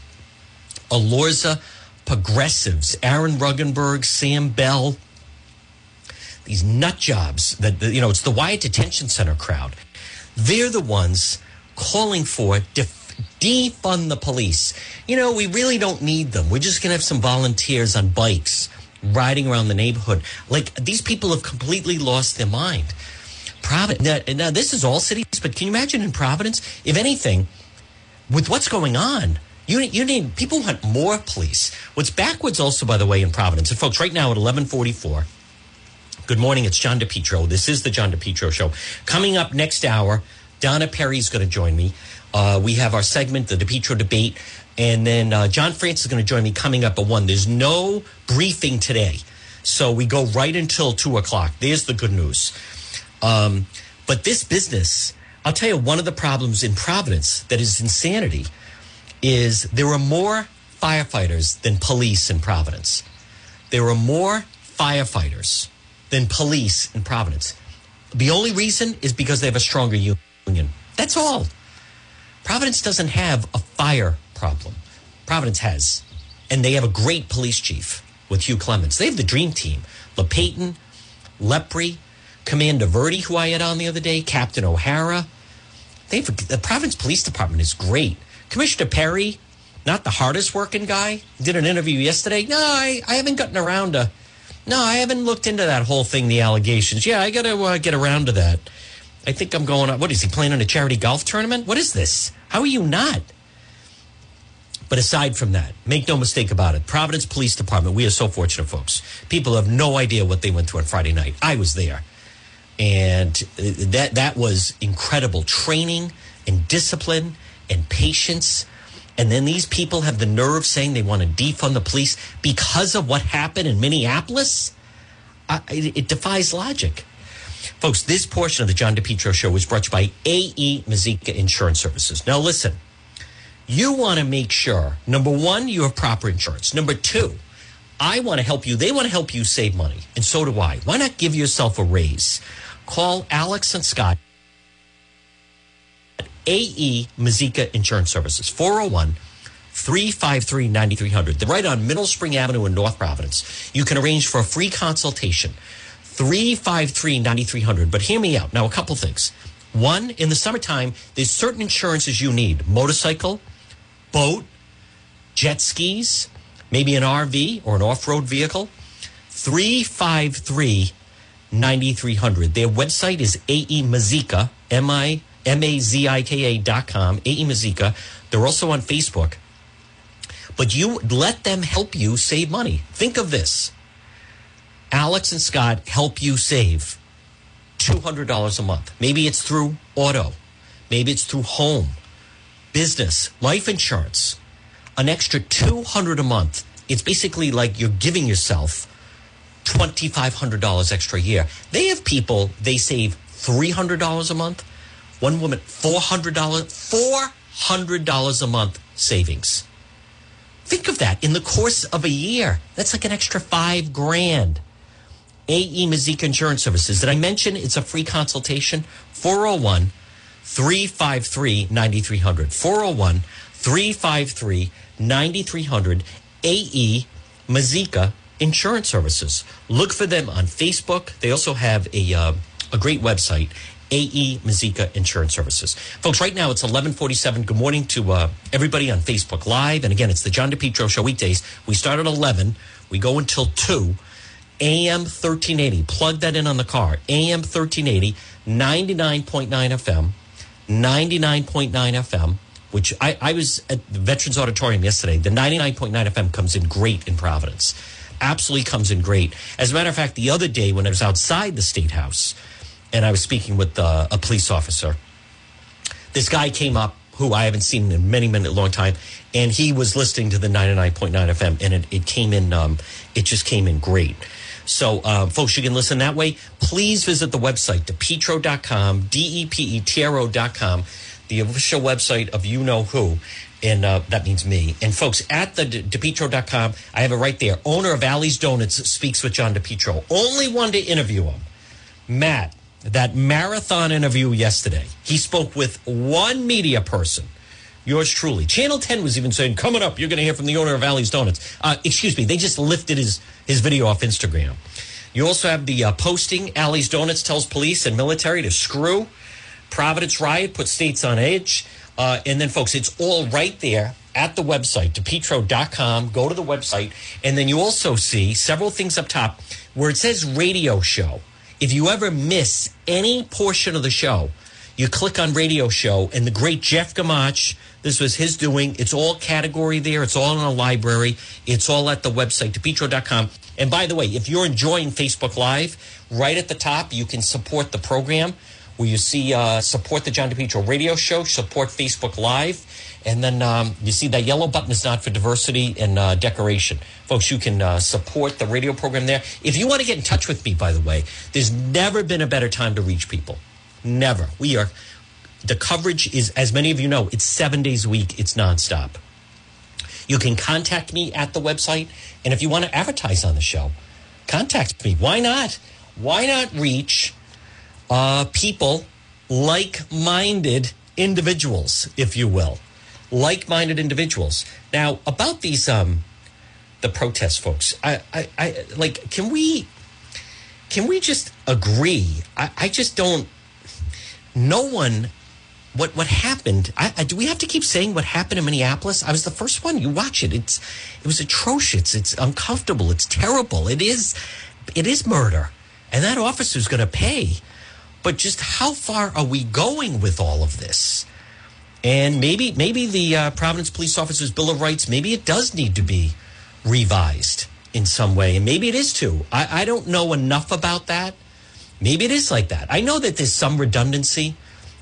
Elorza progressives, Aaron Regunberg, Sam Bell. These nut jobs that, you know, it's the Wyatt Detention Center crowd. They're the ones calling for def- defund the police. You know, we really don't need them. We're just going to have some volunteers on bikes riding around the neighborhood. Like these people have completely lost their mind. Providence. Now, now, this is all cities, but can you imagine in Providence? If anything, with what's going on, you, you need people want more police. What's backwards also, by the way, in Providence, and folks, right now at eleven forty four. Good morning. It's John DePetro. This is the John DePetro Show. Coming up next hour, Donna Perry's going to join me. Uh, we have our segment, the DePetro debate, and then uh, John Francis is going to join me coming up at one. There's no briefing today, so we go right until two o'clock. There's the good news. Um, but this business, I'll tell you, one of the problems in Providence that is insanity is there are more firefighters than police in Providence. There are more firefighters than police in Providence. The only reason is because they have a stronger union. That's all. Providence doesn't have a fire problem. Providence has. And they have a great police chief with Hugh Clements. They have the dream team. Lapatin, Lepre, Commander Verdi, who I had on the other day, Captain O'Hara. They've, the Providence Police Department is great. Commissioner Paré, not the hardest working guy, did an interview yesterday. No, I, I haven't gotten around to. No, I haven't looked into that whole thing, the allegations. Yeah, I got to uh, get around to that. I think I'm going. What is he playing in a charity golf tournament? What is this? How are you not? But aside from that, make no mistake about it. Providence Police Department, we are so fortunate, folks. People have no idea what they went through on Friday night. I was there and that that was incredible training and discipline and patience. And then these people have the nerve saying they want to defund the police because of what happened in Minneapolis. I, it, it, defies logic. Folks this portion of the John DePetro show was brought to you by AE Mazika Insurance Services. Now listen you want to make sure number one you have proper insurance. Number two I want to help you. They want to help you save money and so do I. Why not give yourself a raise Call Alex and Scott at AE Mazika Insurance Services, 401 353 9300. They're right on Mineral Spring Avenue in North Providence. You can arrange for a free consultation, 353 9300. But hear me out. Now, a couple things. One, in the summertime, there's certain insurances you need motorcycle, boat, jet skis, maybe an RV or an off road vehicle. 353 9300. Their website is AE Mazika, M I M A Z I K A dot com. They're also on Facebook. But you let them help you save money. Think of this Alex and Scott help you save $200 a month. Maybe it's through auto, maybe it's through home, business, life insurance, an extra 200 a month. It's basically like you're giving yourself $2,500 extra a year. They have people, they save $300 a month. One woman, $400, $400 a month savings. Think of that in the course of a year. That's like an extra five grand. AE Mazika Insurance Services. Did I mention it's a free consultation? 401 353 9300. 401 353 9300. AE Mazika Insurance Services. Look for them on Facebook. They also have a, uh, a great website, AE Mazika Insurance Services. Folks, right now it's 1147. Good morning to uh, everybody on Facebook Live. And again, it's the John DePetro Show weekdays. We start at 11. We go until 2. AM 1380. Plug that in on the car. AM 1380, 99.9 FM, 99.9 FM, which I, I was at the Veterans Auditorium yesterday. The 99.9 FM comes in great in Providence. Absolutely comes in great. As a matter of fact, the other day when I was outside the State House and I was speaking with uh, a police officer, this guy came up who I haven't seen in many, many long time, and he was listening to the 99.9 FM, and it, it came in, um, it just came in great. So, um, folks, you can listen that way. Please visit the website, depetro.com, D E P E T R O.com, the official website of you know who. And uh, that means me. And folks, at the depetro.com, I have it right there. Owner of Allie's Donuts speaks with John DePetro. Only one to interview him. Matt, that marathon interview yesterday, he spoke with one media person. Yours truly. Channel 10 was even saying, coming up, you're going to hear from the owner of Allie's Donuts. Uh, excuse me, they just lifted his, his video off Instagram. You also have the uh, posting, Allie's Donuts tells police and military to screw. Providence riot put states on edge. Uh, and then, folks, it's all right there at the website, depetro.com. Go to the website. And then you also see several things up top where it says radio show. If you ever miss any portion of the show, you click on radio show and the great Jeff Gamach, this was his doing. It's all category there. It's all in a library. It's all at the website, depetro.com. And by the way, if you're enjoying Facebook Live, right at the top, you can support the program where you see uh, support the John DePetro radio show, support Facebook Live, and then um, you see that yellow button is not for diversity and uh, decoration. Folks, you can uh, support the radio program there. If you want to get in touch with me, by the way, there's never been a better time to reach people. Never. We are, the coverage is, as many of you know, it's seven days a week, it's nonstop. You can contact me at the website, and if you want to advertise on the show, contact me. Why not? Why not reach uh, people like minded individuals, if you will? Like minded individuals. Now, about these, um, the protest folks, I, I, I, like, can we, can we just agree? I, I just don't, no one what what happened I, I, do we have to keep saying what happened in minneapolis i was the first one you watch it it's it was atrocious it's uncomfortable it's terrible it is it is murder and that officer's going to pay but just how far are we going with all of this? And maybe maybe the uh, providence police officers bill of rights maybe it does need to be revised in some way. And maybe it is too. I, I don't know enough about that. Maybe it is like that. I know that there's some redundancy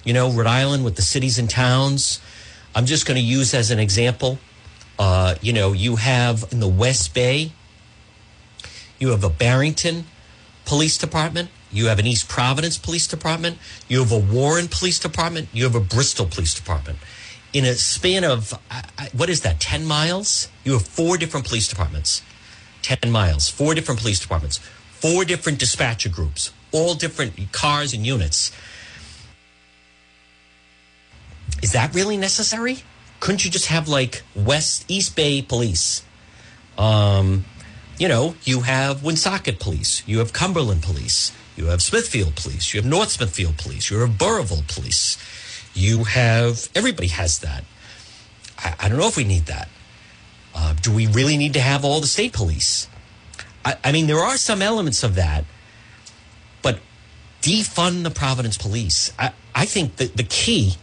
you know, Rhode Island with the cities and towns. I'm just going to use as an example. Uh, you know, you have in the West Bay, you have a Barrington Police Department, you have an East Providence Police Department, you have a Warren Police Department, you have a Bristol Police Department. In a span of, what is that, 10 miles? You have four different police departments. 10 miles, four different police departments, four different dispatcher groups, all different cars and units is that really necessary? Couldn't you just have like West East Bay Police? Um, you know, you have Woonsocket Police, you have Cumberland Police, you have Smithfield Police, you have North Smithfield Police, you have Burrillville Police, you have everybody has that. I, I don't know if we need that. Uh, do we really need to have all the state police? I, I mean, there are some elements of that, but defund the Providence Police. I, I think that the key,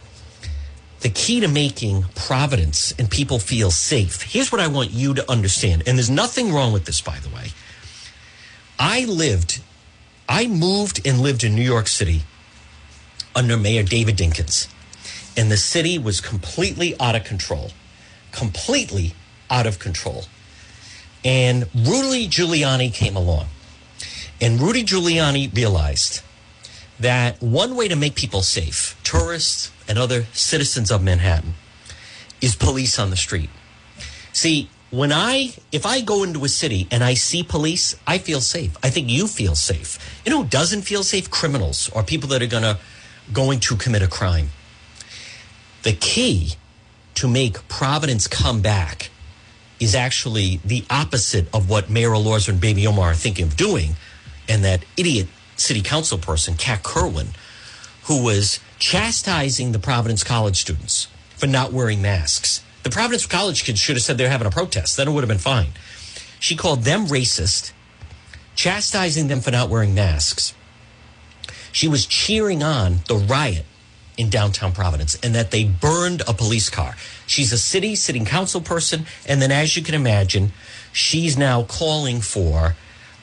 the key to making Providence and people feel safe. Here's what I want you to understand, and there's nothing wrong with this, by the way. I lived, I moved and lived in New York City under Mayor David Dinkins, and the city was completely out of control, completely out of control. And Rudy Giuliani came along. And Rudy Giuliani realized that one way to make people safe, tourists and other citizens of Manhattan, is police on the street. See, when I, if I go into a city and I see police, I feel safe. I think you feel safe. You know doesn't feel safe? Criminals or people that are gonna, going to commit a crime. The key to make Providence come back is actually the opposite of what Mayor Elorza and Baby Omar are thinking of doing, and that idiot city council person, Kat Kerwin, who was chastising the Providence College students for not wearing masks. The Providence College kids should have said they're having a protest. Then it would have been fine. She called them racist, chastising them for not wearing masks. She was cheering on the riot in downtown Providence and that they burned a police car. She's a city sitting council person. And then, as you can imagine, she's now calling for,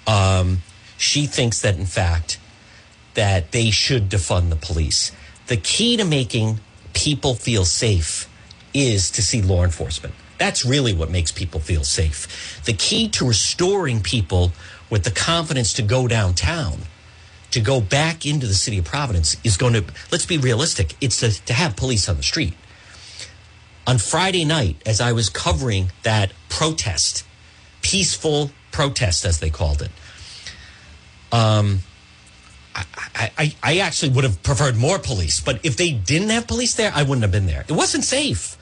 um, she thinks that, in fact, that they should defund the police. The key to making people feel safe is to see law enforcement. That's really what makes people feel safe. The key to restoring people with the confidence to go downtown to go back into the city of Providence is going to, let's be realistic, it's to, to have police on the street. On Friday night, as I was covering that protest, peaceful protest, as they called it, um, I, I, I actually would have preferred more police, but if they didn't have police there, I wouldn't have been there. It wasn't safe.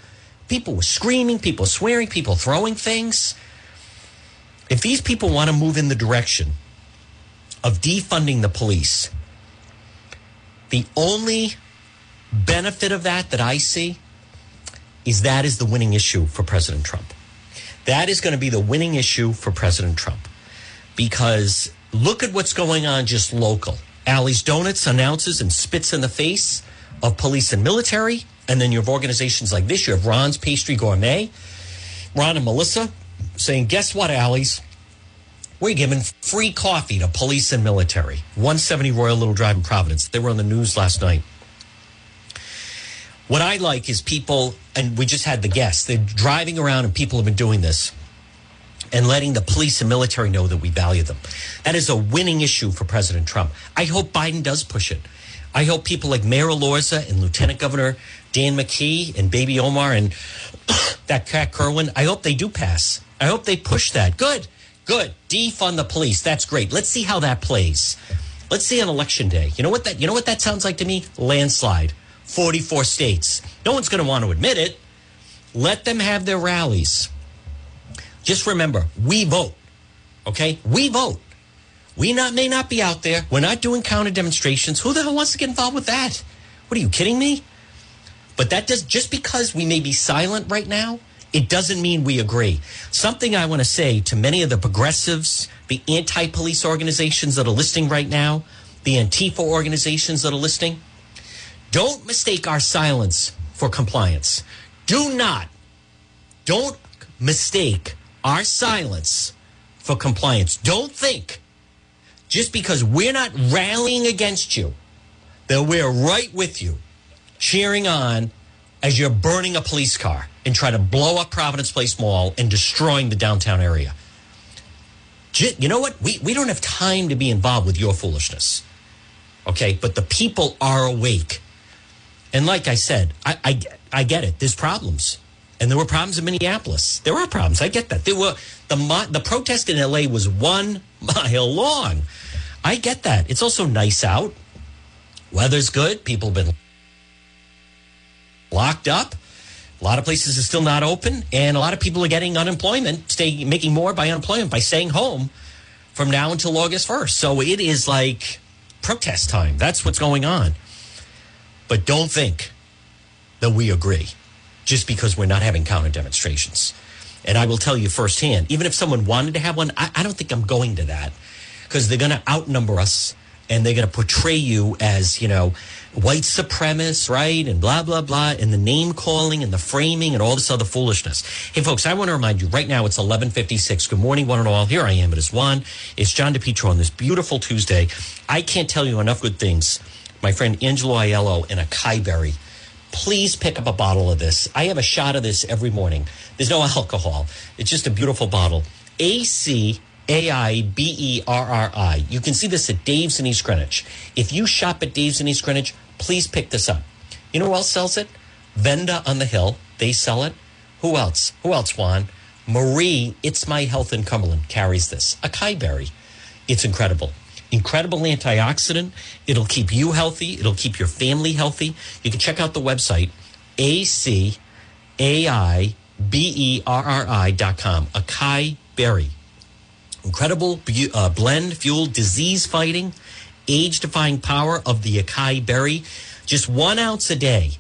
People were screaming, people swearing, people throwing things. If these people want to move in the direction of defunding the police, the only benefit of that that I see is that is the winning issue for President Trump. That is going to be the winning issue for President Trump because look at what's going on just local. Allie's Donuts announces and spits in the face of police and military. And then you have organizations like this. You have Ron's Pastry Gourmet, Ron and Melissa saying, guess what, Allie's? We're giving free coffee to police and military. 170 Royal Little Drive in Providence. They were on the news last night. What I like is people, and we just had the guests, they're driving around and people have been doing this and letting the police and military know that we value them. That is a winning issue for President Trump. I hope Biden does push it. I hope people like Mayor Elorza and Lieutenant Governor Dan McKee and Baby Omar and that Kat Kerwin, I hope they do pass. I hope they push that. Good, good. Defund the police. That's great. Let's see how that plays. Let's see on election day. You know what that you know what that sounds like to me? Landslide. 44 states. No one's going to want to admit it. Let them have their rallies. Just remember, we vote. Okay? We vote. We not may not be out there. We're not doing counter demonstrations. Who the hell wants to get involved with that? What are you kidding me? But that does just because we may be silent right now, it doesn't mean we agree. Something I want to say to many of the progressives, the anti-police organizations that are listening right now, the Antifa organizations that are listening, don't mistake our silence for compliance. Do not, don't mistake our silence for compliance. Don't think just because we're not rallying against you that we're right with you, cheering on as you're burning a police car and trying to blow up Providence Place Mall and destroying the downtown area. You know what? We, we don't have time to be involved with your foolishness. Okay. But the people are awake. And like I said, I, I, I get it. There's problems. And there were problems in Minneapolis. There are problems. I get that. There were the the protest in LA was one mile long. I get that. It's also nice out. Weather's good. People have been locked up. A lot of places are still not open, and a lot of people are getting unemployment, stay making more by unemployment by staying home from now until August 1st. So it is like protest time. That's what's going on. But don't think that we agree just because we're not having counter demonstrations. And I will tell you firsthand, even if someone wanted to have one, I, I don't think I'm going to that because they're going to outnumber us and they're going to portray you as, you know, white supremacists, right? And blah, blah, blah, and the name calling and the framing and all this other foolishness. Hey, folks, I want to remind you right now it's 1156. Good morning, one and all. Here I am. It is Juan. It's John DePetro on this beautiful Tuesday. I can't tell you enough good things. My friend Angelo Aiello and Acai Berri. Please pick up a bottle of this. I have a shot of this every morning. There's no alcohol. It's just a beautiful bottle. A C A I B E R R I. You can see this at Dave's in East Greenwich. If you shop at Dave's in East Greenwich, please pick this up. You know who else sells it? Venda on the Hill. They sell it. Who else? Who else, Juan? Marie, It's My Health in Cumberland carries this. Acai Berri. It's incredible. Incredible antioxidant. It'll keep you healthy. It'll keep your family healthy. You can check out the website, A C A I B E R R I dot com. Acai Berri. Incredible uh, blend, fuel, disease fighting, age defying power of the acai berry. Just one ounce a day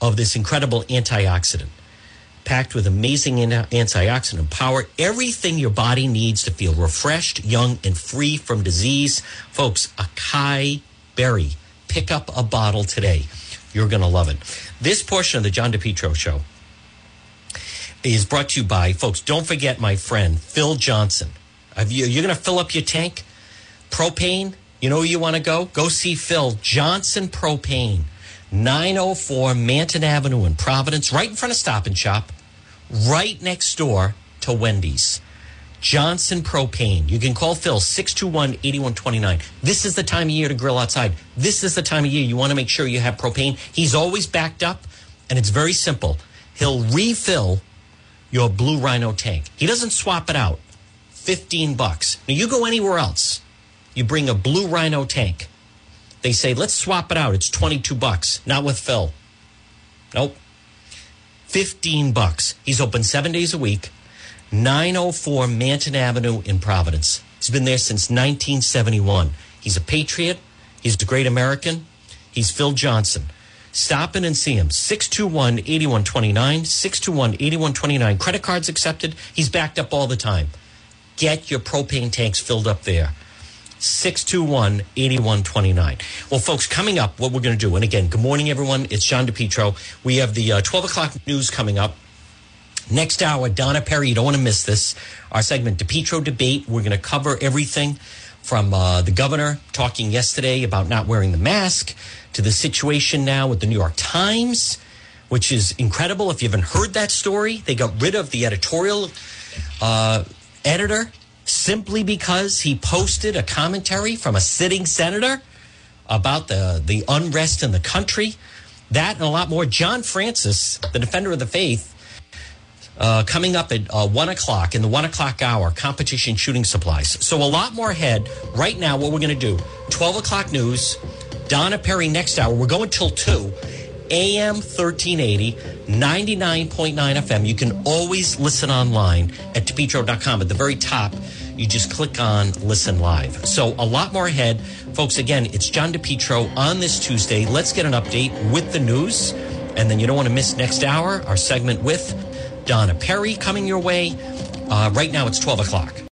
of this incredible antioxidant, packed with amazing an- antioxidant power. Everything your body needs to feel refreshed, young, and free from disease. Folks, acai berry. Pick up a bottle today. You're going to love it. This portion of the John DePetro show is brought to you by, folks, don't forget my friend, Phil Johnson. You, you're going to fill up your tank? Propane? You know where you want to go? Go see Phil Johnson Propane, 904 Manton Avenue in Providence, right in front of Stop and Shop, right next door to Wendy's. Johnson Propane. You can call Phil 621 8129. This is the time of year to grill outside. This is the time of year you want to make sure you have propane. He's always backed up, and it's very simple. He'll refill your Blue Rhino tank. He doesn't swap it out. 15 bucks. Now you go anywhere else, you bring a Blue Rhino tank. They say, let's swap it out. It's 22 bucks. Not with Phil. Nope. 15 bucks. He's open seven days a week. 904 Manton Avenue in Providence. He's been there since 1971. He's a patriot. He's a great American. He's Phil Johnson. Stop in and see him. 621 8129. 621 8129. Credit cards accepted. He's backed up all the time. Get your propane tanks filled up there. 621 8129. Well, folks, coming up, what we're going to do, and again, good morning, everyone. It's John DePetro. We have the uh, 12 o'clock news coming up. Next hour, Donna Perry, you don't want to miss this. Our segment, DePetro Debate. We're going to cover everything from uh, the governor talking yesterday about not wearing the mask to the situation now with the New York Times, which is incredible. If you haven't heard that story, they got rid of the editorial uh, editor simply because he posted a commentary from a sitting senator about the, the unrest in the country. That and a lot more. John Francis, the defender of the faith, uh, coming up at uh, one o'clock in the one o'clock hour, competition shooting supplies. So a lot more ahead. Right now, what we're going to do: twelve o'clock news. Donna Perry next hour. We're going till two. AM 1380, 99.9 FM. You can always listen online at depetro.com. At the very top, you just click on listen live. So a lot more ahead. Folks, again, it's John DePetro on this Tuesday. Let's get an update with the news. And then you don't want to miss next hour, our segment with Donna Perry coming your way. Uh, right now, it's 12 o'clock.